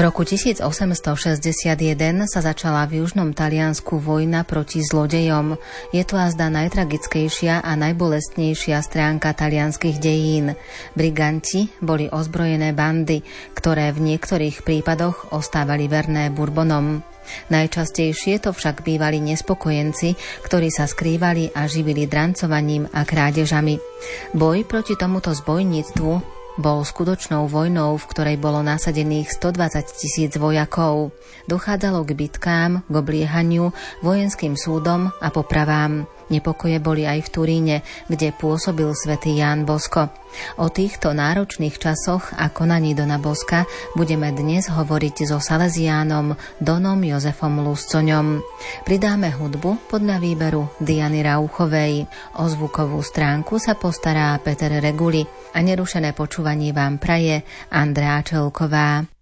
V roku 1861 sa začala v južnom Taliansku vojna proti zlodejom. Je to azda najtragickejšia a najbolestnejšia stránka talianských dejín. Briganti boli ozbrojené bandy, ktoré v niektorých prípadoch ostávali verné Bourbonom. Najčastejšie to však bývali nespokojenci, ktorí sa skrývali a živili drancovaním a krádežami. Boj proti tomuto zbojníctvu bol skutočnou vojnou, v ktorej bolo nasadených 120 tisíc vojakov. Dochádzalo k bitkám, k obliehaniu, vojenským súdom a popravám. Nepokoje boli aj v Turíne, kde pôsobil svätý Ján Bosko. O týchto náročných časoch a konaní Dona Boska budeme dnes hovoriť so Salesiánom Donom Jozefom Luscoňom. Pridáme hudbu podľa výberu Diany Rauchovej. O zvukovú stránku sa postará Peter Reguli a nerušené počúvanie vám praje Andrea Čelková.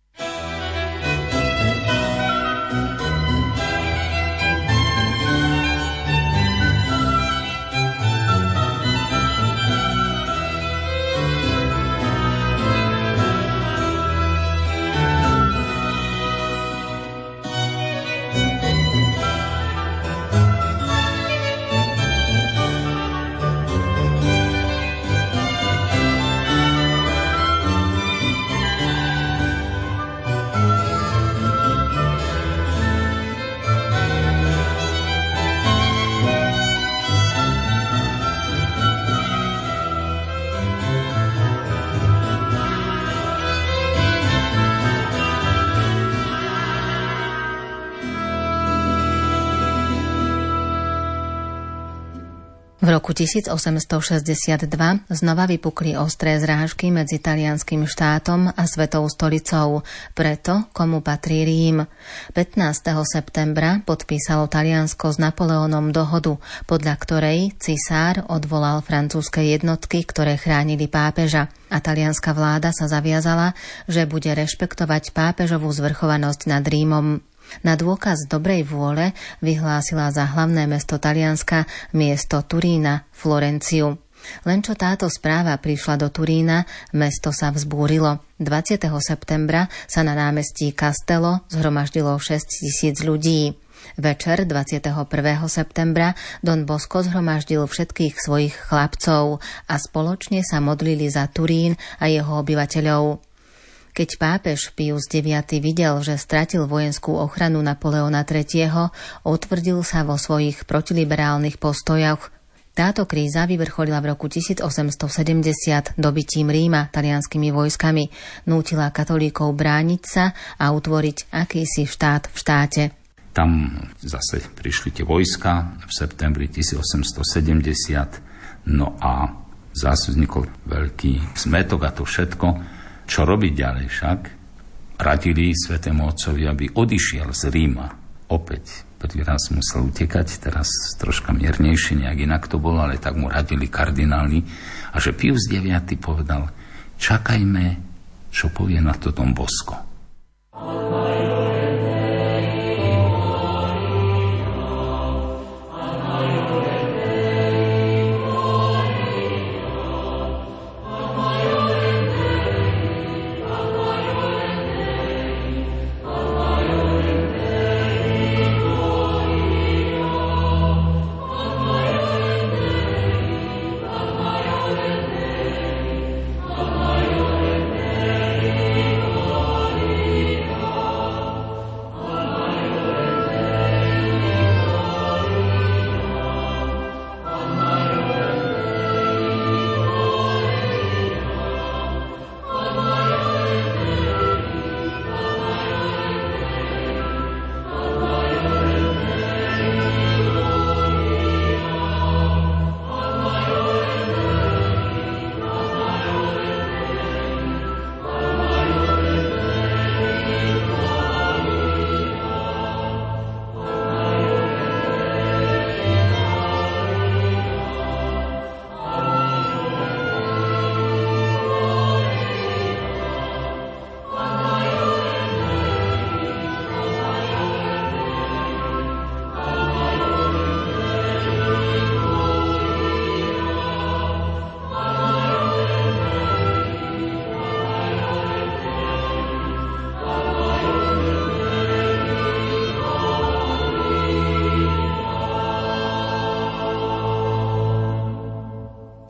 V roku 1862 znova vypukli ostré zrážky medzi talianským štátom a Svetou stolicou, preto komu patrí Rím. 15. septembra podpísalo Taliansko s Napoleónom dohodu, podľa ktorej cisár odvolal francúzske jednotky, ktoré chránili pápeža a talianská vláda sa zaviazala, že bude rešpektovať pápežovú zvrchovanosť nad Rímom. Na dôkaz dobrej vôle vyhlásila za hlavné mesto Talianska miesto Turína, Florenciu. Len čo táto správa prišla do Turína, mesto sa vzbúrilo. 20. septembra sa na námestí Castello zhromaždilo 6 tisíc ľudí. Večer 21. septembra Don Bosco zhromaždil všetkých svojich chlapcov a spoločne sa modlili za Turín a jeho obyvateľov. Keď pápež Pius IX videl, že stratil vojenskú ochranu Napoleona III., otvrdil sa vo svojich protiliberálnych postojoch. Táto kríza vyvrcholila v roku 1870 dobytím Ríma talianskými vojskami, nútila katolíkov brániť sa a utvoriť akýsi štát v štáte. Tam zase prišli tie vojska v septembri 1870, no a zase vznikol veľký smetok a to všetko čo robiť ďalej však? Radili svetému otcovi, aby odišiel z Ríma. Opäť prvý raz musel utekať, teraz troška miernejšie, nejak inak to bolo, ale tak mu radili kardináli. A že Pius IX povedal, čakajme, čo povie na to Don Bosko.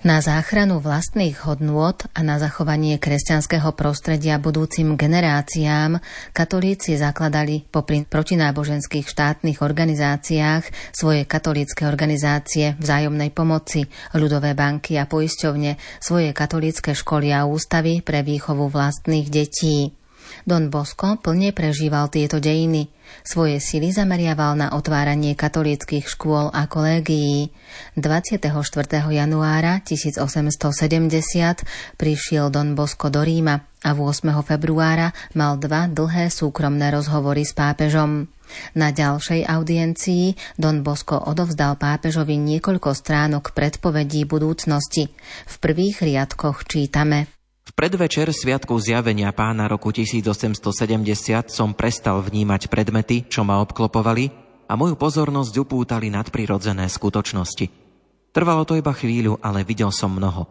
Na záchranu vlastných hodnôt a na zachovanie kresťanského prostredia budúcim generáciám katolíci zakladali popri protináboženských štátnych organizáciách svoje katolícke organizácie vzájomnej pomoci, ľudové banky a poisťovne, svoje katolícke školy a ústavy pre výchovu vlastných detí. Don Bosco plne prežíval tieto dejiny. Svoje sily zameriaval na otváranie katolíckých škôl a kolégií. 24. januára 1870 prišiel Don Bosco do Ríma a 8. februára mal dva dlhé súkromné rozhovory s pápežom. Na ďalšej audiencii Don Bosco odovzdal pápežovi niekoľko stránok predpovedí budúcnosti. V prvých riadkoch čítame – predvečer Sviatku zjavenia pána roku 1870 som prestal vnímať predmety, čo ma obklopovali a moju pozornosť upútali nadprirodzené skutočnosti. Trvalo to iba chvíľu, ale videl som mnoho.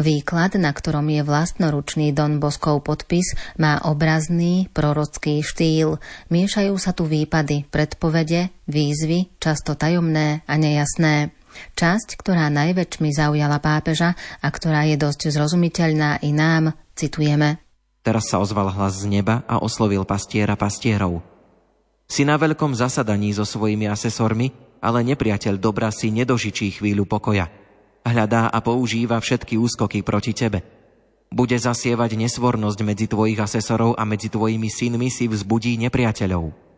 Výklad, na ktorom je vlastnoručný Don Boskov podpis, má obrazný, prorocký štýl. Miešajú sa tu výpady, predpovede, výzvy, často tajomné a nejasné. Časť, ktorá najväčšmi zaujala pápeža a ktorá je dosť zrozumiteľná i nám, citujeme. Teraz sa ozval hlas z neba a oslovil pastiera pastierov. Si na veľkom zasadaní so svojimi asesormi, ale nepriateľ dobra si nedožičí chvíľu pokoja. Hľadá a používa všetky úskoky proti tebe. Bude zasievať nesvornosť medzi tvojich asesorov a medzi tvojimi synmi si vzbudí nepriateľov.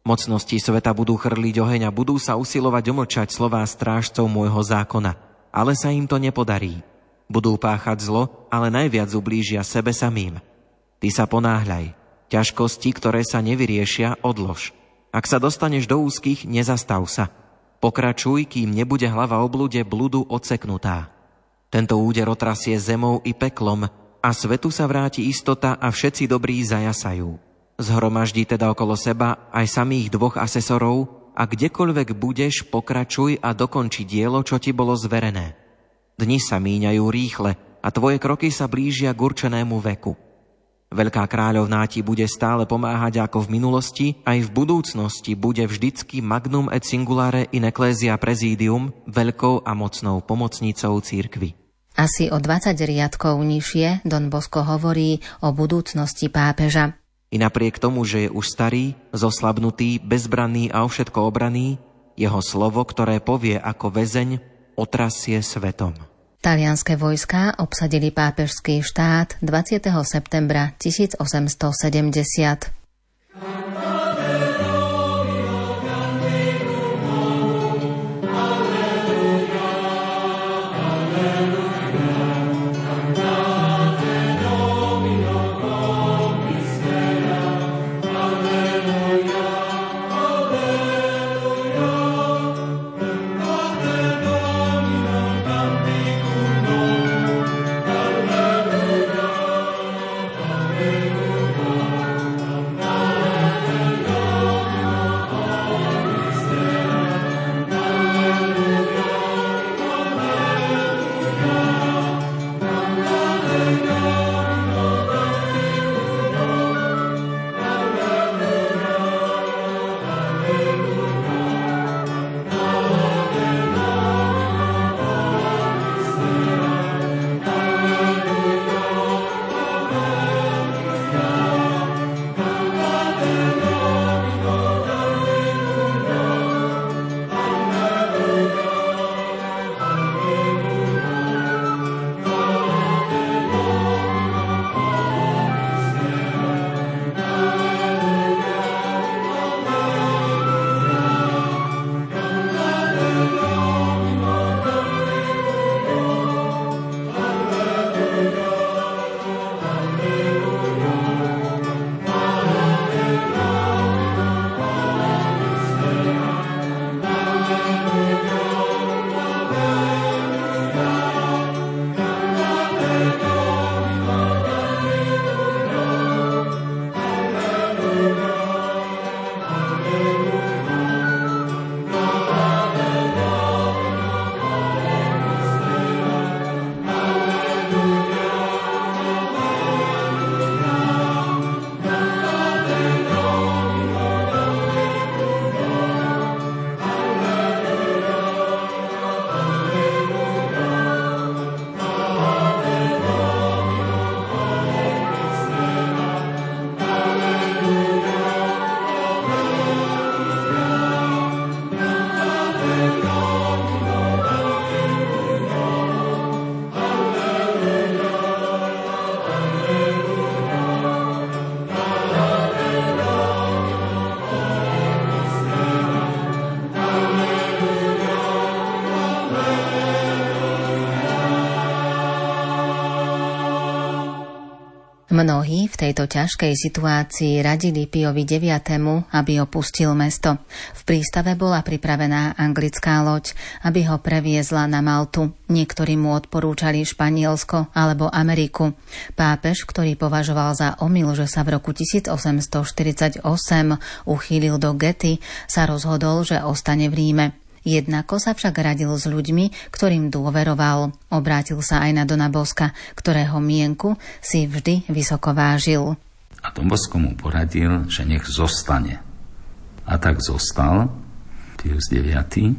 Mocnosti sveta budú chrliť oheň a budú sa usilovať umlčať slová strážcov môjho zákona, ale sa im to nepodarí. Budú páchať zlo, ale najviac ublížia sebe samým. Ty sa ponáhľaj. Ťažkosti, ktoré sa nevyriešia, odlož. Ak sa dostaneš do úzkých, nezastav sa. Pokračuj, kým nebude hlava oblude blúdu odseknutá. Tento úder otrasie zemou i peklom a svetu sa vráti istota a všetci dobrí zajasajú. Zhromaždí teda okolo seba aj samých dvoch asesorov a kdekoľvek budeš, pokračuj a dokonči dielo, čo ti bolo zverené. Dni sa míňajú rýchle a tvoje kroky sa blížia k určenému veku. Veľká kráľovná ti bude stále pomáhať ako v minulosti, aj v budúcnosti bude vždycky magnum et singulare in ecclesia presidium veľkou a mocnou pomocnicou církvy. Asi o 20 riadkov nižšie Don Bosco hovorí o budúcnosti pápeža. I napriek tomu, že je už starý, zoslabnutý, bezbranný a o všetko obraný, jeho slovo, ktoré povie ako väzeň, otrasie svetom. Talianské vojská obsadili pápežský štát 20. septembra 1870. Hallelujah. Mnohí v tejto ťažkej situácii radili Piovi IX, aby opustil mesto. V prístave bola pripravená anglická loď, aby ho previezla na Maltu. Niektorí mu odporúčali Španielsko alebo Ameriku. Pápež, ktorý považoval za omyl, že sa v roku 1848 uchýlil do Gety, sa rozhodol, že ostane v Ríme. Jednako sa však radil s ľuďmi, ktorým dôveroval. Obrátil sa aj na Dona Boska, ktorého mienku si vždy vysoko vážil. A Don Bosko mu poradil, že nech zostane. A tak zostal Pius IX.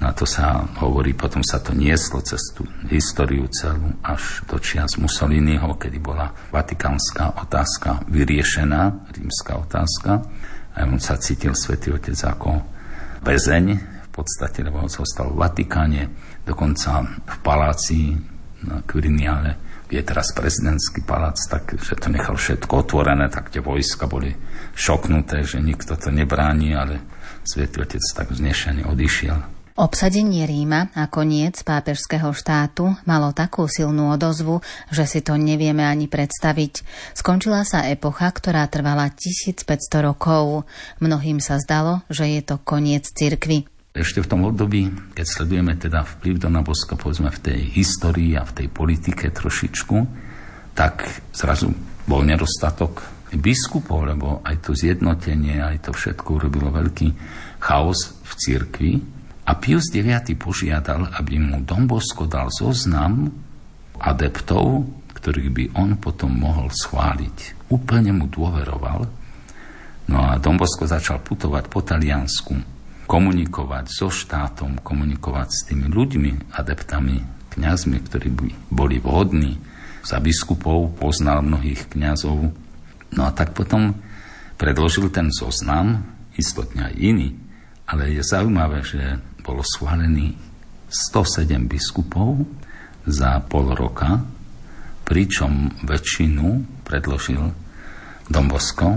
Na to sa hovorí, potom sa to nieslo cez tú históriu celú až do čias Mussoliniho, kedy bola vatikánska otázka vyriešená, rímska otázka. A on sa cítil svätý Otec ako bezeň, podstate, lebo zostal v Vatikáne, dokonca v paláci na Quiriniale, je teraz prezidentský palác, tak že to nechal všetko otvorené, tak tie vojska boli šoknuté, že nikto to nebráni, ale Svetý Otec tak vznešený odišiel. Obsadenie Ríma a koniec pápežského štátu malo takú silnú odozvu, že si to nevieme ani predstaviť. Skončila sa epocha, ktorá trvala 1500 rokov. Mnohým sa zdalo, že je to koniec cirkvy. Ešte v tom období, keď sledujeme teda vplyv Dona Boska, povedzme v tej histórii a v tej politike trošičku, tak zrazu bol nedostatok biskupov, lebo aj to zjednotenie, aj to všetko urobilo veľký chaos v cirkvi. A Pius IX požiadal, aby mu Don Bosko dal zoznam adeptov, ktorých by on potom mohol schváliť. Úplne mu dôveroval. No a Don Bosko začal putovať po Taliansku, komunikovať so štátom, komunikovať s tými ľuďmi, adeptami, kňazmi, ktorí by boli vhodní. Za biskupov poznal mnohých kňazov. No a tak potom predložil ten zoznam, istotne aj iný, ale je zaujímavé, že bolo schválený 107 biskupov za pol roka, pričom väčšinu predložil Dombosko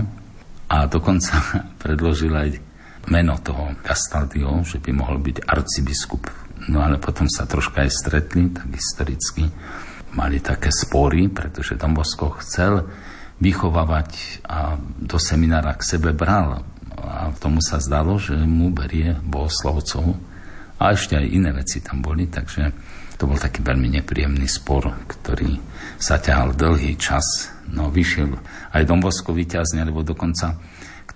a dokonca predložil aj meno toho Castaldio, že by mohol byť arcibiskup. No ale potom sa troška aj stretli, tak historicky mali také spory, pretože Dombosko chcel vychovávať a do seminára k sebe bral. A tomu sa zdalo, že mu berie bohoslovcov a ešte aj iné veci tam boli, takže to bol taký veľmi nepríjemný spor, ktorý sa ťahal dlhý čas. No vyšiel aj Dombosko vyťazne, lebo dokonca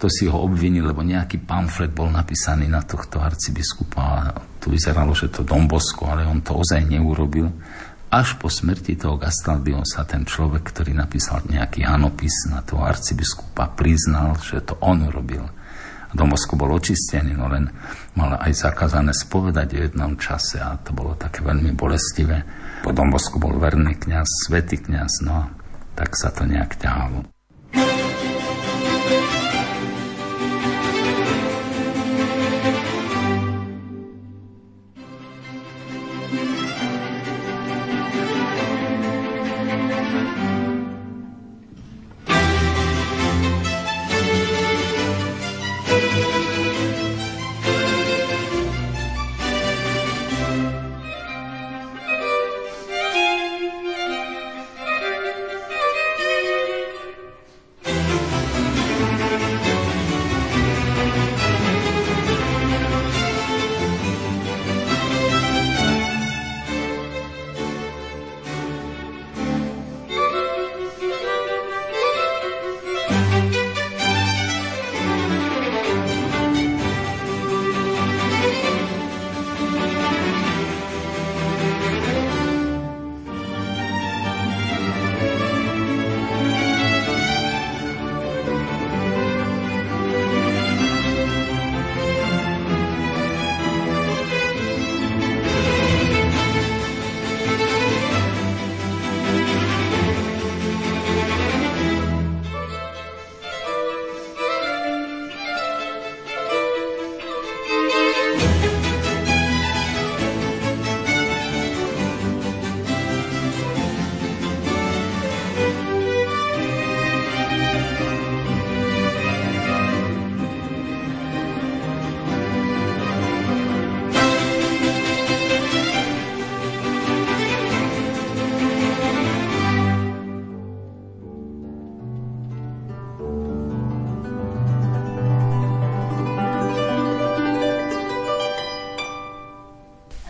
kto si ho obvinil, lebo nejaký pamflet bol napísaný na tohto arcibiskupa a tu vyzeralo, že to Dombosko, ale on to ozaj neurobil. Až po smrti toho Gastaldio sa ten človek, ktorý napísal nejaký hanopis na toho arcibiskupa, priznal, že to on urobil. A Dombosko bol očistený, no len mal aj zakázané spovedať v jednom čase a to bolo také veľmi bolestivé. Po Dombosko bol verný kňaz, svetý kňaz, no a tak sa to nejak ťahalo.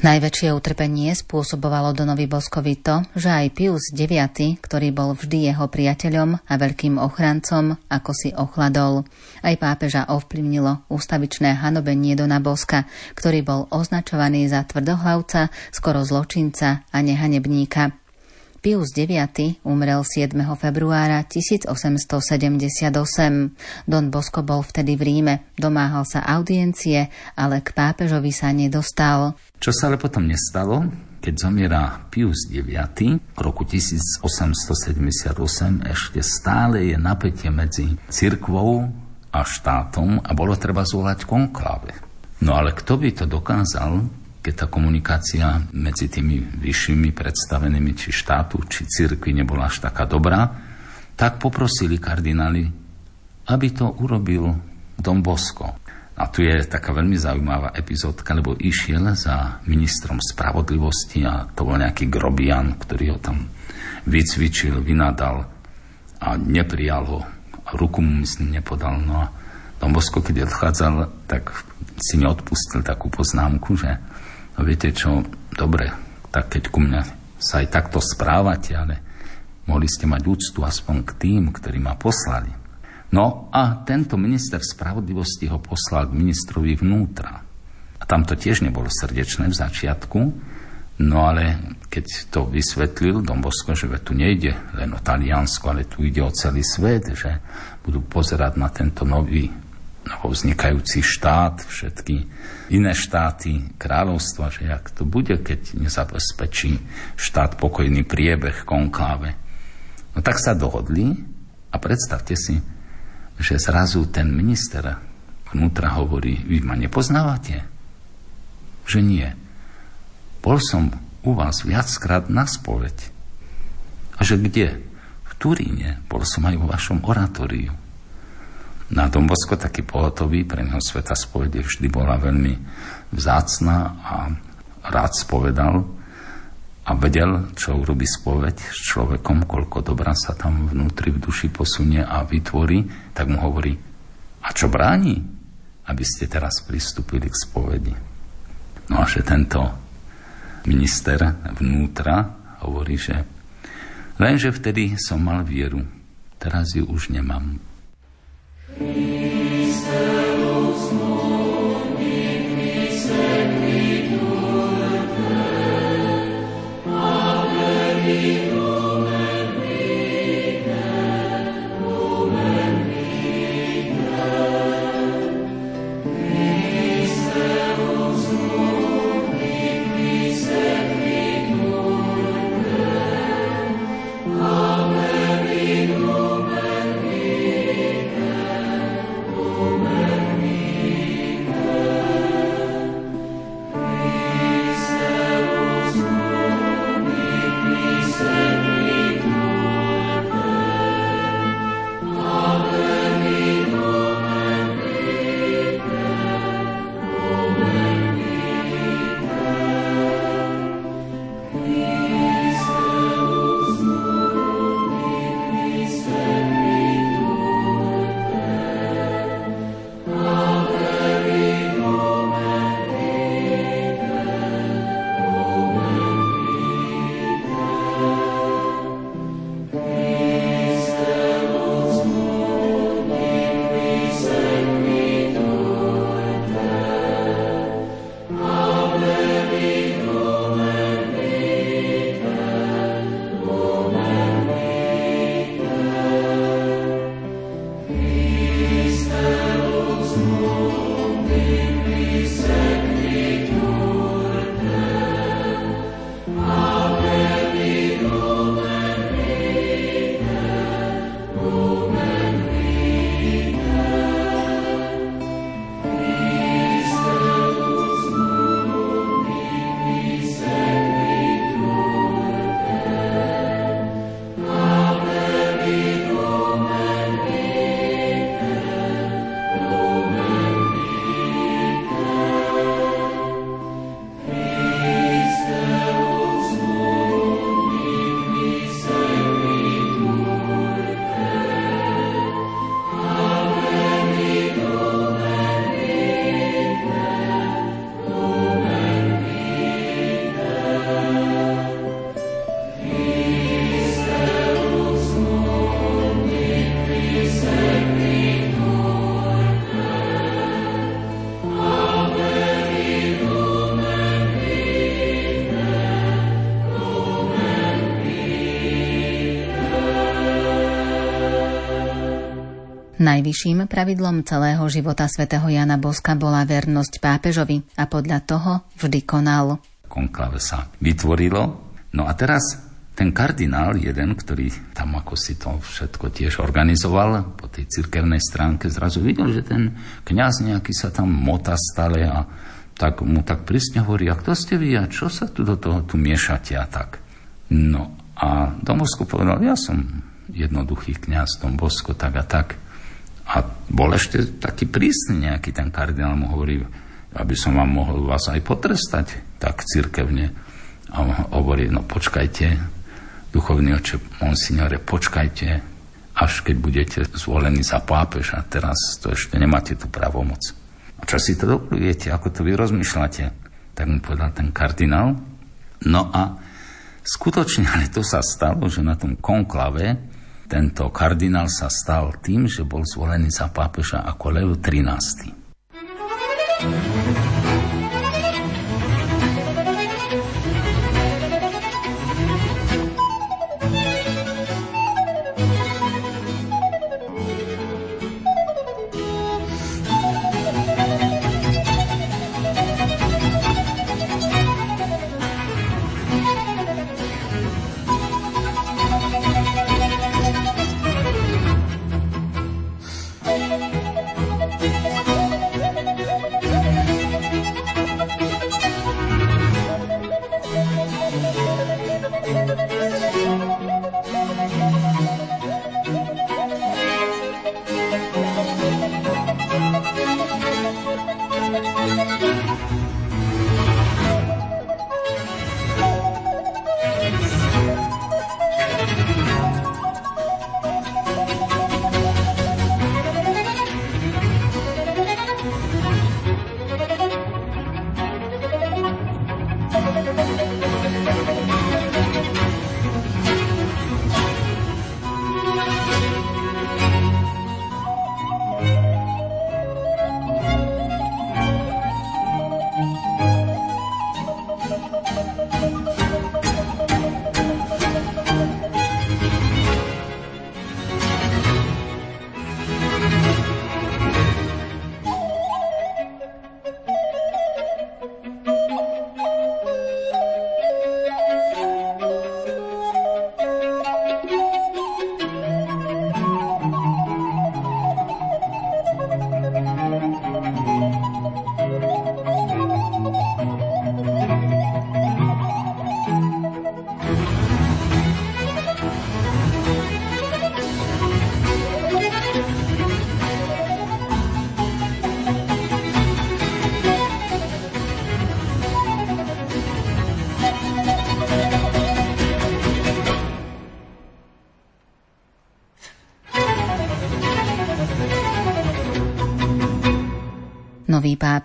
Najväčšie utrpenie spôsobovalo Donovi Boskovi to, že aj Pius IX, ktorý bol vždy jeho priateľom a veľkým ochrancom, ako si ochladol. Aj pápeža ovplyvnilo ústavičné hanobenie Dona Boska, ktorý bol označovaný za tvrdohlavca, skoro zločinca a nehanebníka. Pius IX umrel 7. februára 1878. Don Bosco bol vtedy v Ríme, domáhal sa audiencie, ale k pápežovi sa nedostal. Čo sa ale potom nestalo, keď zomiera Pius IX v roku 1878, ešte stále je napätie medzi cirkvou a štátom a bolo treba zvolať konkláve. No ale kto by to dokázal, keď tá komunikácia medzi tými vyššími predstavenými či štátu, či cirkvi nebola až taká dobrá, tak poprosili kardináli, aby to urobil Dom Bosko. A tu je taká veľmi zaujímavá epizódka, lebo išiel za ministrom spravodlivosti a to bol nejaký grobian, ktorý ho tam vycvičil, vynadal a neprijal ho. A ruku mu, myslím, nepodal. No a Bosko, keď odchádzal, tak si neodpustil takú poznámku, že No viete čo, dobre, tak keď ku mňa sa aj takto správate, ale mohli ste mať úctu aspoň k tým, ktorí ma poslali. No a tento minister spravodlivosti ho poslal k ministrovi vnútra. A tam to tiež nebolo srdečné v začiatku, no ale keď to vysvetlil Don Bosco, že tu nejde len o Taliansko, ale tu ide o celý svet, že budú pozerať na tento nový vznikajúci štát, všetky iné štáty, kráľovstva, že jak to bude, keď nezabezpečí štát pokojný priebeh konkláve. No tak sa dohodli a predstavte si, že zrazu ten minister vnútra hovorí, vy ma nepoznávate? Že nie. Bol som u vás viackrát na spoveď. A že kde? V Turíne. Bol som aj vo vašom oratóriu na Dombosko taký pohotový, pre neho sveta spovede vždy bola veľmi vzácna a rád spovedal a vedel, čo urobí spoveď s človekom, koľko dobra sa tam vnútri v duši posunie a vytvorí, tak mu hovorí, a čo bráni, aby ste teraz pristúpili k spovedi. No a že tento minister vnútra hovorí, že lenže vtedy som mal vieru, teraz ju už nemám. Amen. Najvyšším pravidlom celého života svätého Jana Boska bola vernosť pápežovi a podľa toho vždy konal. Konklave sa vytvorilo. No a teraz ten kardinál jeden, ktorý tam ako si to všetko tiež organizoval po tej cirkevnej stránke, zrazu videl, že ten kňaz nejaký sa tam mota stále a tak mu tak prísne hovorí, a kto ste vy a čo sa tu do toho tu miešate a tak. No a Domosko povedal, ja som jednoduchý kňaz Dom Bosko, tak a tak. A bol ešte taký prísny nejaký ten kardinál, mu hovorí, aby som vám mohol vás aj potrestať tak cirkevne. A on hovorí, no počkajte, duchovný oče, monsignore, počkajte, až keď budete zvolení za pápeža. Teraz to ešte nemáte tú pravomoc. A čo si to doplujete, ako to vy rozmýšľate? Tak mu povedal ten kardinál. No a skutočne, ale to sa stalo, že na tom konklave tento kardinál sa stal tým, že bol zvolený za pápeža ako Leo 13.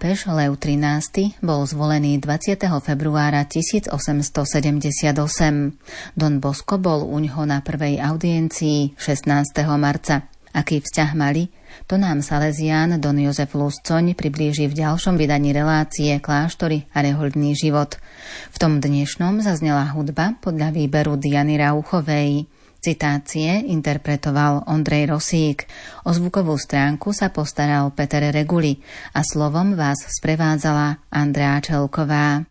Pápež Leo XIII bol zvolený 20. februára 1878. Don Bosco bol u ňoho na prvej audiencii 16. marca. Aký vzťah mali, to nám Salesián Don Jozef Luscoň priblíži v ďalšom vydaní relácie Kláštory a rehoľdný život. V tom dnešnom zaznela hudba podľa výberu Diany Rauchovej. Citácie interpretoval Ondrej Rosík. O zvukovú stránku sa postaral Peter Reguli a slovom vás sprevádzala Andrea Čelková.